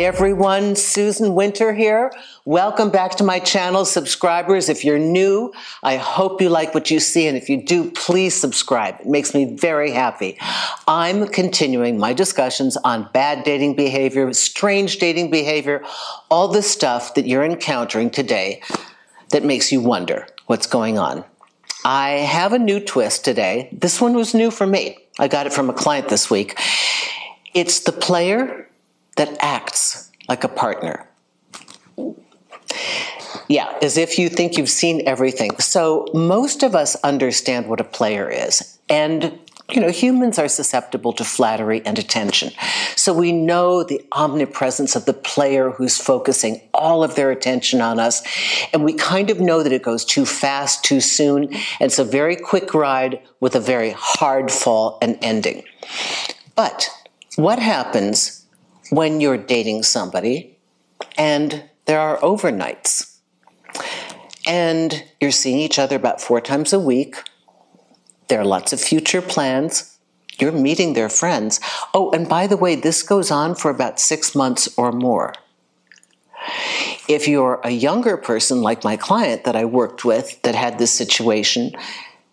Everyone, Susan Winter here. Welcome back to my channel, subscribers. If you're new, I hope you like what you see, and if you do, please subscribe. It makes me very happy. I'm continuing my discussions on bad dating behavior, strange dating behavior, all the stuff that you're encountering today that makes you wonder what's going on. I have a new twist today. This one was new for me. I got it from a client this week. It's the player that acts like a partner. Yeah, as if you think you've seen everything. So most of us understand what a player is. And you know, humans are susceptible to flattery and attention. So we know the omnipresence of the player who's focusing all of their attention on us. And we kind of know that it goes too fast, too soon. And it's a very quick ride with a very hard fall and ending. But what happens when you're dating somebody and there are overnights and you're seeing each other about four times a week. There are lots of future plans. You're meeting their friends. Oh, and by the way, this goes on for about six months or more. If you're a younger person, like my client that I worked with that had this situation,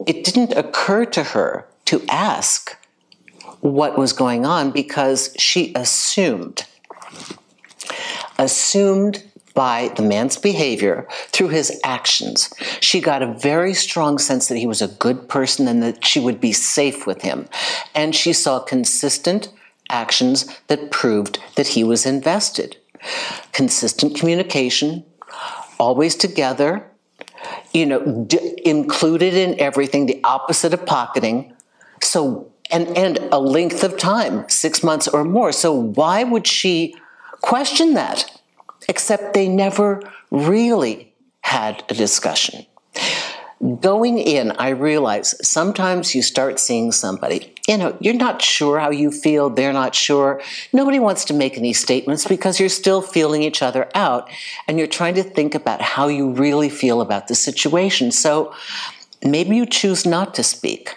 it didn't occur to her to ask what was going on because she assumed, assumed by the man's behavior through his actions. She got a very strong sense that he was a good person and that she would be safe with him. And she saw consistent actions that proved that he was invested. Consistent communication, always together, you know, d- included in everything, the opposite of pocketing. So and, and a length of time, six months or more. So why would she question that? Except they never really had a discussion. Going in, I realize sometimes you start seeing somebody, you know, you're not sure how you feel, they're not sure. Nobody wants to make any statements because you're still feeling each other out and you're trying to think about how you really feel about the situation. So maybe you choose not to speak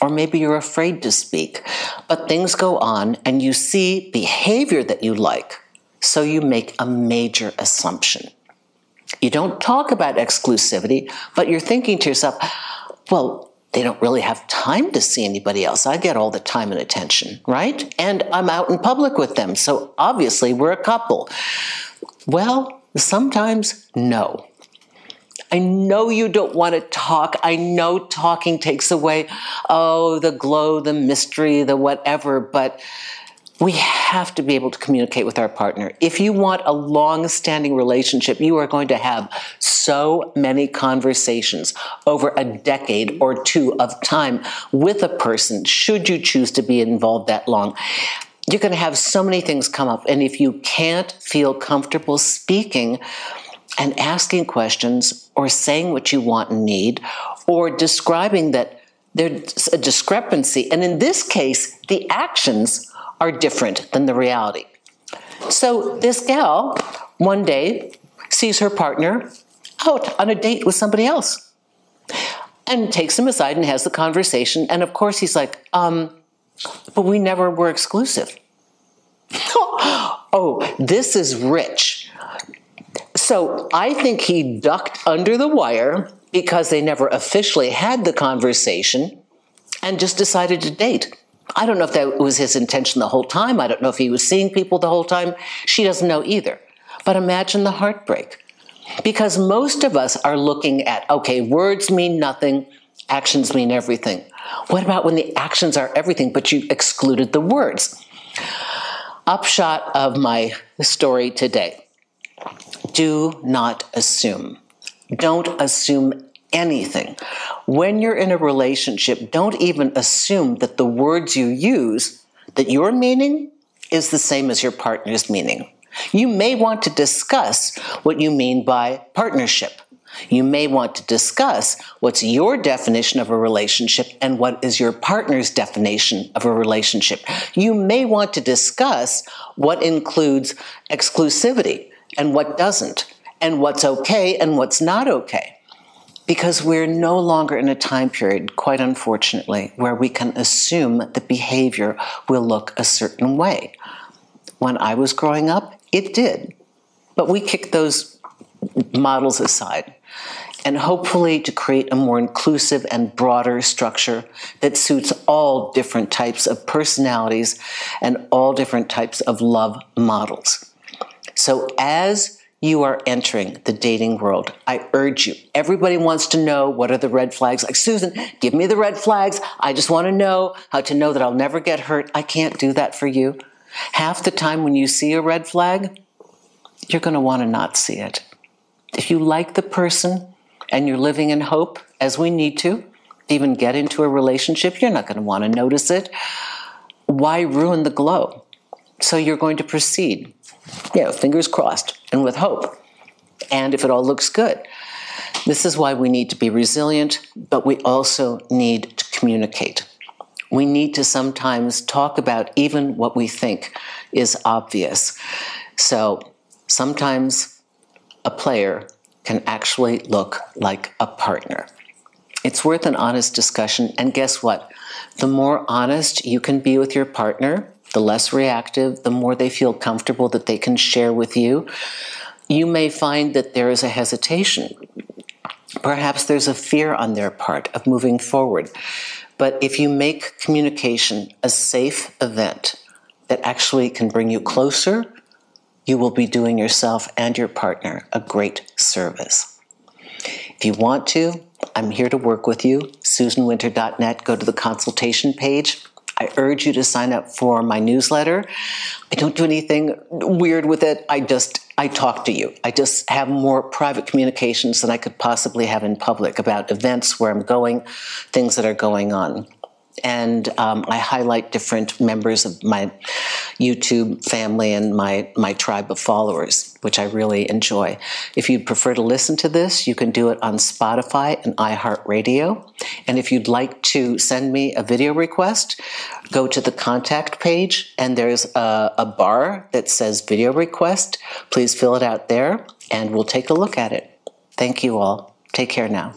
or maybe you're afraid to speak, but things go on and you see behavior that you like, so you make a major assumption. You don't talk about exclusivity, but you're thinking to yourself, well, they don't really have time to see anybody else. I get all the time and attention, right? And I'm out in public with them, so obviously we're a couple. Well, sometimes no. I know you don't want to talk. I know talking takes away, oh, the glow, the mystery, the whatever, but we have to be able to communicate with our partner. If you want a long standing relationship, you are going to have so many conversations over a decade or two of time with a person, should you choose to be involved that long. You're going to have so many things come up. And if you can't feel comfortable speaking, and asking questions or saying what you want and need or describing that there's a discrepancy. And in this case, the actions are different than the reality. So this gal one day sees her partner out on a date with somebody else and takes him aside and has the conversation. And of course, he's like, um, but we never were exclusive. oh, this is rich. So I think he ducked under the wire because they never officially had the conversation and just decided to date. I don't know if that was his intention the whole time. I don't know if he was seeing people the whole time. She doesn't know either. But imagine the heartbreak. Because most of us are looking at, okay, words mean nothing, actions mean everything. What about when the actions are everything, but you excluded the words? Upshot of my story today do not assume. Don't assume anything. When you're in a relationship, don't even assume that the words you use, that your meaning is the same as your partner's meaning. You may want to discuss what you mean by partnership. You may want to discuss what's your definition of a relationship and what is your partner's definition of a relationship. You may want to discuss what includes exclusivity and what doesn't, and what's okay and what's not okay. Because we're no longer in a time period, quite unfortunately, where we can assume that behavior will look a certain way. When I was growing up, It did. But we kicked those models aside and hopefully to create a more inclusive and broader structure that suits all different types of personalities and all different types of love models. So as you are entering the dating world, I urge you. Everybody wants to know what are the red flags. Like, Susan, give me the red flags. I just want to know how to know that I'll never get hurt. I can't do that for you. Half the time when you see a red flag, you're going to want to not see it. If you like the person, and you're living in hope, as we need to, even get into a relationship, you're not going to want to notice it. Why ruin the glow? So you're going to proceed, you know, fingers crossed and with hope. And if it all looks good, this is why we need to be resilient, but we also need to communicate. We need to sometimes talk about even what we think is obvious. So sometimes a player can actually look like a partner. It's worth an honest discussion. And guess what? The more honest you can be with your partner, the less reactive, the more they feel comfortable that they can share with you. You may find that there is a hesitation. Perhaps there's a fear on their part of moving forward. But if you make communication a safe event that actually can bring you closer you will be doing yourself and your partner a great service. If you want to, I'm here to work with you. SusanWinter.net, go to the consultation page. I urge you to sign up for my newsletter. I don't do anything weird with it. I just I talk to you. I just have more private communications than I could possibly have in public about events where I'm going, things that are going on and um, I highlight different members of my YouTube family and my, my tribe of followers, which I really enjoy. If you'd prefer to listen to this, you can do it on Spotify and iHeartRadio. And if you'd like to send me a video request, go to the contact page and there's a, a bar that says video request. Please fill it out there and we'll take a look at it. Thank you all. Take care now.